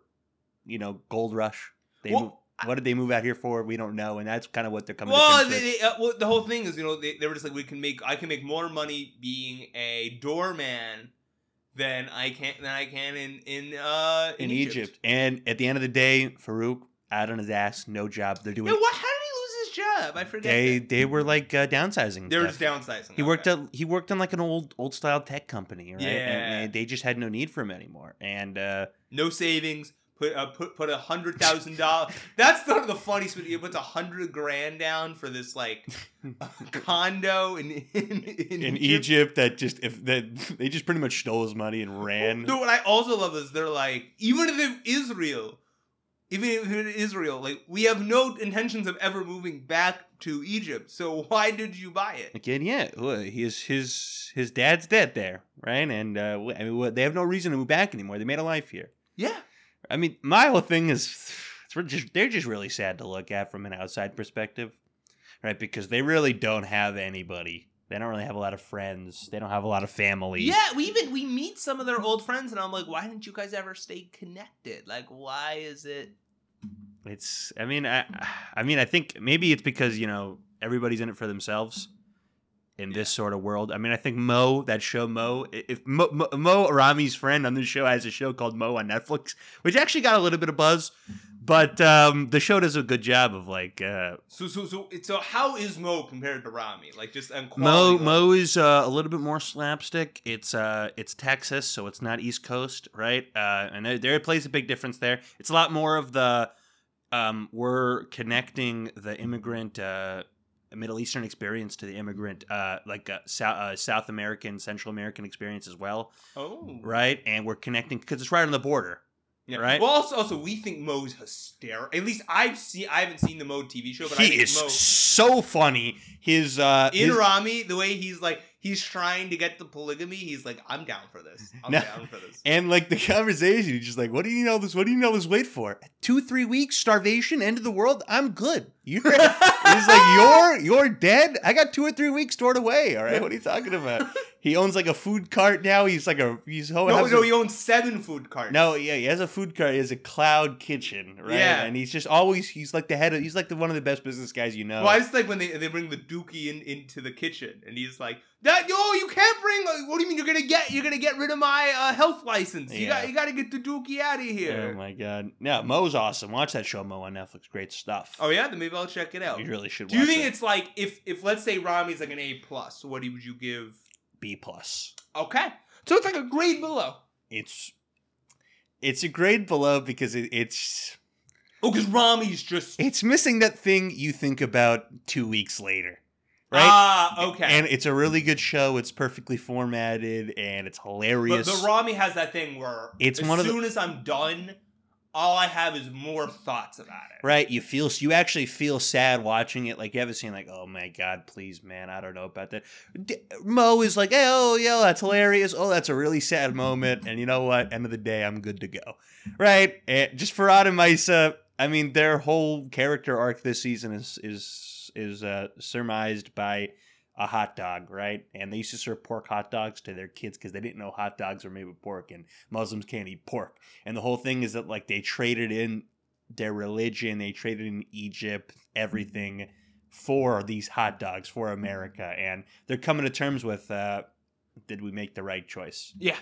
Speaker 1: you know, gold rush. They
Speaker 2: Well,
Speaker 1: mov- what did they move out here for? We don't know, and that's kind of what they're coming.
Speaker 2: Well, they, they, uh, well, the whole thing is, you know, they, they were just like, we can make, I can make more money being a doorman than I can than I can in in uh
Speaker 1: in Egypt. And at the end of the day, Farouk out on his ass, no job. They're doing.
Speaker 2: Yeah, what? How did he lose his job? I forget.
Speaker 1: they
Speaker 2: that.
Speaker 1: they were like uh, downsizing.
Speaker 2: they were just downsizing.
Speaker 1: He worked
Speaker 2: okay.
Speaker 1: at he worked on like an old old style tech company, right? And-
Speaker 2: Yeah.
Speaker 1: and they just had no need for him anymore. And uh,
Speaker 2: no savings. Put uh, put put a hundred thousand dollars. That's the the funniest. He puts a hundred grand down for this like condo in in, in,
Speaker 1: in Egypt, that just if that they just pretty much stole his money and ran.
Speaker 2: No, what I also love is they're like, even if it is real, even if it is real, like we have no intentions of ever moving back to Egypt. So why did you buy it?
Speaker 1: Again, yeah, well, his his his dad's dead there, right? And uh, I mean, what- they have no reason to move back anymore. They made a life here.
Speaker 2: Yeah,
Speaker 1: I mean, my whole thing is it's just they're just really sad to look at from an outside perspective, right? Because they really don't have anybody. They don't really have a lot of friends. They don't have a lot of family.
Speaker 2: yeah. We even we meet some of their old friends, and I'm like, why didn't you guys ever stay connected? Like, why is it?
Speaker 1: It's. I mean, I. I mean, I think maybe it's because you know everybody's in it for themselves. In this sort of world, I mean, I think Mo, that show Mo, if Mo, Mo, Mo Arami's friend on this show has a show called Mo on Netflix, which actually got a little bit of buzz, but um, the show does a good job of like uh,
Speaker 2: So so so so how is Mo compared to Ramy? Like just on
Speaker 1: Mo Mo is uh, a little bit more slapstick. It's uh it's Texas, so it's not East Coast, right? Uh, and there, there plays a big difference there. It's a lot more of the um we're connecting the immigrant uh Middle Eastern experience to the immigrant uh like uh, South uh, South American, Central American experience as well,
Speaker 2: Oh,
Speaker 1: right? And we're connecting because it's right on the border.
Speaker 2: Yeah.
Speaker 1: Right?
Speaker 2: Well, also, also, we think Mo's hysterical. At least I've seen. I haven't seen the Mo TV show, but I
Speaker 1: he
Speaker 2: think
Speaker 1: is
Speaker 2: Mo
Speaker 1: so funny. His uh
Speaker 2: in
Speaker 1: his-
Speaker 2: Ramy, the way he's like, he's trying to get the polygamy. He's like, I'm down for this. I'm
Speaker 1: No.
Speaker 2: down for this.
Speaker 1: And like the conversation, he's just like, "What do you know this? What do you know this wait for? Two, three weeks, starvation, end of the world. I'm good. You." he's like, "You're you're dead. I got two or three weeks stored away. All right, what are you talking about?" He owns like a food cart now. He's like a he's ho-
Speaker 2: no, no,
Speaker 1: a-
Speaker 2: he owns seven food carts.
Speaker 1: no, yeah, he has a food cart. He has a cloud kitchen, right?
Speaker 2: Yeah.
Speaker 1: and he's just always he's like the head of he's like the one of the best business guys you know.
Speaker 2: Well, I just like when they they bring the dookie in into the kitchen, and he's like, "That yo, you can't bring. uh, What do you mean you're gonna get? You're gonna get rid of my uh, health license? You
Speaker 1: Yeah.
Speaker 2: got you got to get the dookie out of here."
Speaker 1: Oh my god, yeah, Mo's awesome. Watch that show, Mo on Netflix. Great stuff.
Speaker 2: Oh yeah, then maybe I'll check it out.
Speaker 1: you really should.
Speaker 2: Do you think
Speaker 1: it.
Speaker 2: it's like if if let's say Ramy's like an A plus, what would you give?
Speaker 1: B plus?
Speaker 2: Okay, so it's like a grade below.
Speaker 1: it's it's a grade below because it, it's
Speaker 2: Oh, because Ramy's just
Speaker 1: it's missing that thing you think about two weeks later, right?
Speaker 2: Ah, okay.
Speaker 1: And it's a really good show. It's perfectly formatted and it's
Speaker 2: but
Speaker 1: hilarious.
Speaker 2: the Ramy has that thing where
Speaker 1: It's
Speaker 2: as
Speaker 1: one of the-
Speaker 2: soon as I'm done, all I have is more thoughts about it.
Speaker 1: right? You feel you actually feel sad watching it. Like you haven't seen like, oh my god, please, man, I don't know about that. D- Mo is like, hey, oh yeah, that's hilarious. Oh, that's a really sad moment. And you know what? End of the day, I'm good to go, right? And just for Ad and Maysa, I mean, their whole character arc this season is is is uh, surmised by a hot dog, right? And they used to serve pork hot dogs to their kids because they didn't know hot dogs were made with pork, and Muslims can't eat pork. And the whole thing is that like they traded in their religion, they traded in Egypt, everything for these hot dogs for America, and they're coming to terms with uh, did we make the right choice?
Speaker 2: Yeah.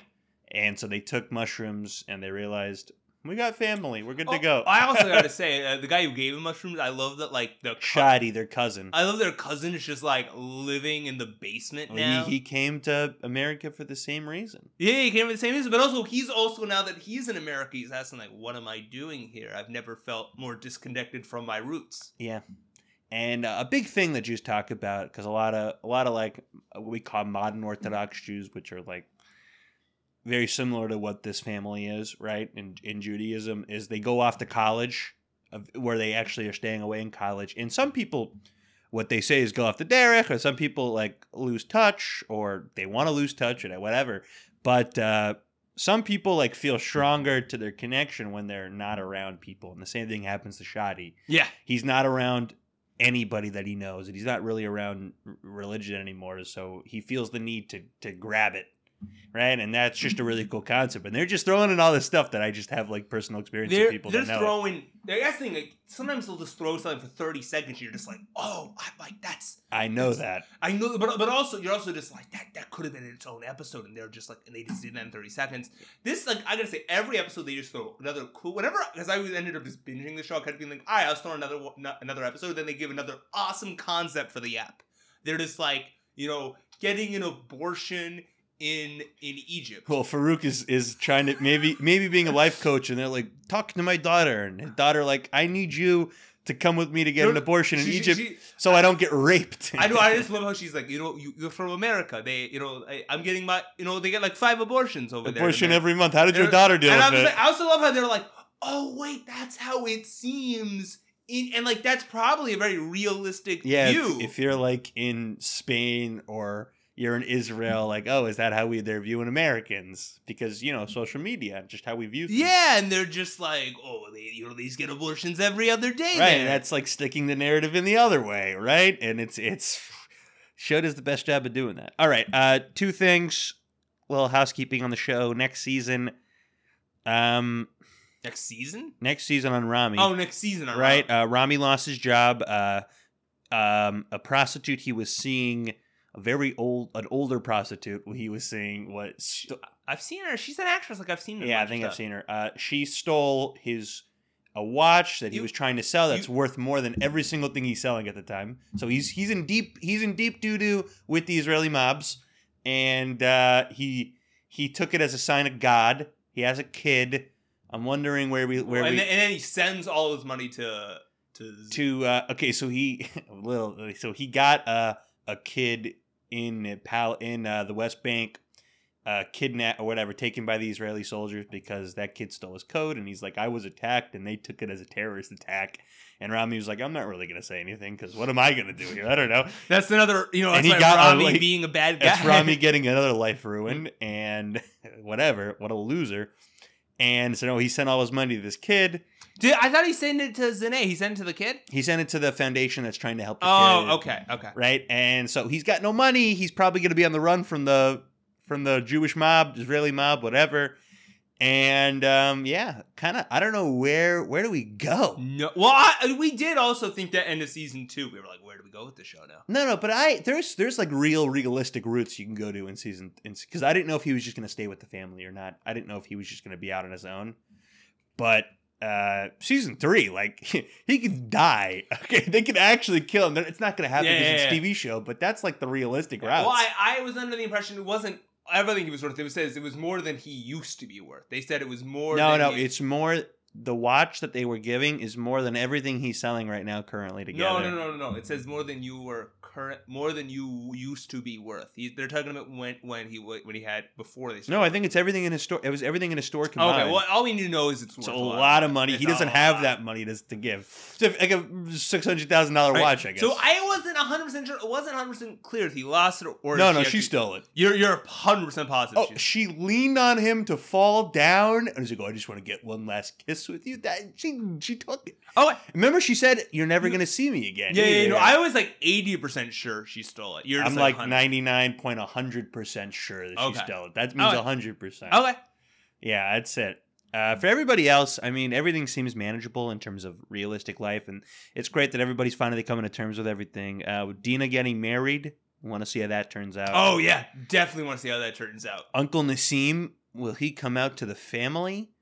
Speaker 1: And so they took mushrooms and they realized we got family, we're good
Speaker 2: Oh,
Speaker 1: to go.
Speaker 2: I also got to say, uh, the guy who gave him mushrooms, I love that. Like the
Speaker 1: Shadi, their cousin.
Speaker 2: I love their cousin is just like living in the basement
Speaker 1: Well,
Speaker 2: now.
Speaker 1: he, he came to America for the same reason.
Speaker 2: yeah, he came for the same reason, but also he's also now that he's in America, he's asking like, "What am I doing here? I've never felt more disconnected from my roots."
Speaker 1: Yeah. And uh, a big thing that Jews talk about, because a lot of a lot of like what we call modern Orthodox Jews, which are like very similar to what this family is, right? In in Judaism, is they go off to college, of, where they actually are staying away in college. And some people, what they say is go off the derech, or some people like lose touch, or they want to lose touch, or whatever. But uh, some people like feel stronger to their connection when they're not around people, and the same thing happens to Shadi.
Speaker 2: Yeah.
Speaker 1: He's not around anybody that he knows, and he's not really around religion anymore. So he feels the need to to grab it, right? And that's just a really cool concept. And they're just throwing in all this stuff that I just have like personal experience with
Speaker 2: They're,
Speaker 1: people
Speaker 2: they're
Speaker 1: it.
Speaker 2: throwing. That's the thing. Like sometimes they'll just throw something for thirty seconds. And you're just like, oh, I like that's.
Speaker 1: I know that.
Speaker 2: I know, but but also you're also just like that. That could have been its own episode, and they're just like, and they just did that in thirty seconds. This like I gotta say, every episode they just throw another cool. Whenever because I ended up just binging the show, I kept being like, all right, I'll throw another another episode. Then they give another awesome concept for the app. They're just like, you know, getting an abortion in in Egypt.
Speaker 1: Well, Farouk is is trying to maybe maybe being a life coach, and they're like talking to my daughter, and his daughter like, I need you to come with me to get an
Speaker 2: No,
Speaker 1: abortion in
Speaker 2: She- she-
Speaker 1: Egypt,
Speaker 2: she-
Speaker 1: so I don't get raped.
Speaker 2: I know. I just love how she's like, you know, you, you're from America. They, you know, I, I'm getting my, you know, they get like five abortions over there.
Speaker 1: abortion every month. How did your daughter deal
Speaker 2: and I, like, I also love how they're like, oh wait, that's how it seems. In, and like that's probably a very realistic
Speaker 1: yeah,
Speaker 2: view.
Speaker 1: if, if you're like in Spain or you're in Israel, like, oh, is that how we they're viewing Americans? Because you know, social media, just how we view. things.
Speaker 2: yeah, and they're just like, oh, they, you know, these get abortions every other day.
Speaker 1: right.
Speaker 2: there.
Speaker 1: That's like sticking the narrative in the other way, right? And it's it's show does the best job of doing that. All right, uh, two things. Little housekeeping on the show next season. Um,
Speaker 2: next season.
Speaker 1: next season on Ramy.
Speaker 2: Oh, next season. all
Speaker 1: right. Uh, Ramy lost his job. Uh, um, a prostitute he was seeing, a very old, an older prostitute he was seeing was. St-
Speaker 2: I've seen her. She's an actress. Like I've seen her.
Speaker 1: yeah, I think I've seen her. Uh, she stole his a watch that he
Speaker 2: You-
Speaker 1: was trying to sell that's
Speaker 2: you-
Speaker 1: worth more than every single thing he's selling at the time. So he's he's in deep he's in deep doo doo with the Israeli mobs, and uh, he he took it as a sign of God. He has a kid. I'm wondering where we where
Speaker 2: and,
Speaker 1: we
Speaker 2: then, and then he sends all his money to to.
Speaker 1: to uh, okay. So he a little so he got uh, a kid in pal in uh, the West Bank. Uh, kidnapped or whatever, taken by the Israeli soldiers because that kid stole his code, and he's like, "I was attacked," and they took it as a terrorist attack. And Ramy was like, "I'm not really gonna say anything because what am I gonna do here? I don't know."
Speaker 2: That's another, you know,
Speaker 1: And
Speaker 2: that's
Speaker 1: he
Speaker 2: why
Speaker 1: got,
Speaker 2: Ramy
Speaker 1: like-
Speaker 2: being a bad guy.
Speaker 1: That's Ramy getting another life ruined, and whatever, what a loser. And so no, he sent all his money to this kid.
Speaker 2: Did, I thought he sent it to Zane. He sent it to the kid.
Speaker 1: He sent it to the foundation that's trying to help. The
Speaker 2: Oh,
Speaker 1: kid.
Speaker 2: okay, okay.
Speaker 1: right? And so he's got no money. He's probably going to be on the run from the from the Jewish mob, Israeli mob, whatever. And um, yeah, kind of. I don't know where where do we go?
Speaker 2: No, well, I, we did also think that end of season two. We were like, where do we go with the show now?
Speaker 1: No, no, but I there's there's like real realistic routes you can go to in season because I didn't know if he was just going to stay with the family or not. I didn't know if he was just going to be out on his own. But uh season three, like he could die. Okay, they could actually kill him. It's not going to happen
Speaker 2: Yeah,
Speaker 1: because
Speaker 2: yeah,
Speaker 1: it's
Speaker 2: yeah.
Speaker 1: TV show, but that's like the realistic route.
Speaker 2: Well, I, I was under the impression it wasn't everything he was worth. It says it was more than he used to be worth. They said it was more.
Speaker 1: No,
Speaker 2: than
Speaker 1: no,
Speaker 2: he-
Speaker 1: it's more. The watch that they were giving is more than everything he's selling right now currently together.
Speaker 2: no, no, no, no, no. It says more than you were current, more than you used to be worth. He, they're talking about when when he when he had before they.
Speaker 1: No, I think it's everything in his store. It was everything in his store combined.
Speaker 2: Okay, well, all we need to know is it's worth
Speaker 1: it's a lot of money. He
Speaker 2: It's a
Speaker 1: doesn't have
Speaker 2: lot.
Speaker 1: that money to, to give. So if- like a six hundred thousand dollar
Speaker 2: Right.
Speaker 1: watch, I guess.
Speaker 2: So I wasn't 100 percent sure. It wasn't 100 percent clear if he lost it or
Speaker 1: no,
Speaker 2: if
Speaker 1: no,
Speaker 2: he
Speaker 1: she stole it.
Speaker 2: You're you're 100 percent positive.
Speaker 1: Oh,
Speaker 2: she-
Speaker 1: she leaned on him to fall down, and he's like, "Oh, I just want to get one last kiss with you." That she she took it.
Speaker 2: oh,
Speaker 1: Remember, she said, "You're never gonna see me again."
Speaker 2: yeah, yeah,
Speaker 1: either.
Speaker 2: no. I was like 80 percent sure she stole it. You're
Speaker 1: I'm like
Speaker 2: 100.
Speaker 1: ninety nine point hundred percent sure that she stole it. That means
Speaker 2: Okay.
Speaker 1: hundred percent.
Speaker 2: Okay.
Speaker 1: Yeah, that's it. Uh, for everybody else, I mean, everything seems manageable in terms of realistic life, and it's great that everybody's finally coming to terms with everything. Uh, with Dina getting married, want to see how that turns out.
Speaker 2: Oh yeah, definitely want to see how that turns out.
Speaker 1: Uncle Naseem, will he come out to the family?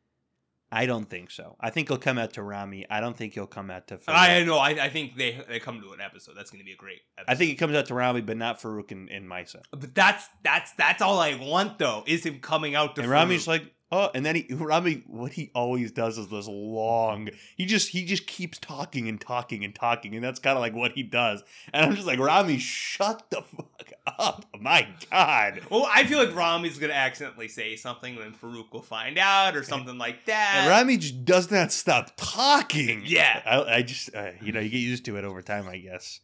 Speaker 1: I don't think so. I think he'll come out to Ramy. I don't think he'll come out to. Farouk.
Speaker 2: I know. I, I think they they come to an episode. That's going to be a great. Episode.
Speaker 1: I think he comes out to Ramy, but not Farouk and, and Maysa.
Speaker 2: but that's that's that's all I want though. Is him coming out to
Speaker 1: And Rami's like, oh, and then he Ramy, what he always does is this long. He just he just keeps talking and talking and talking, and that's kind of like what he does. And I'm just like, Ramy, shut the fuck up. My God.
Speaker 2: Well, I feel like Ramy's gonna accidentally say something, then Farouk will find out, or something like that.
Speaker 1: And Ramy just does not stop talking.
Speaker 2: Yeah.
Speaker 1: I, I just, uh, you know, you get used to it over time, I guess.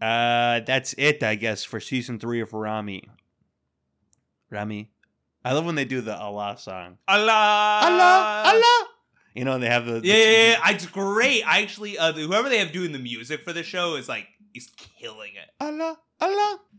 Speaker 1: Uh, that's it, I guess, for season three of Ramy. Ramy. I love when they do the Allah song.
Speaker 2: Allah,
Speaker 1: Allah, Allah. You know, they have the, the
Speaker 2: Yeah, yeah, yeah, it's great. I actually, uh, whoever they have doing the music for the show is like, is killing it.
Speaker 1: Allah, Allah.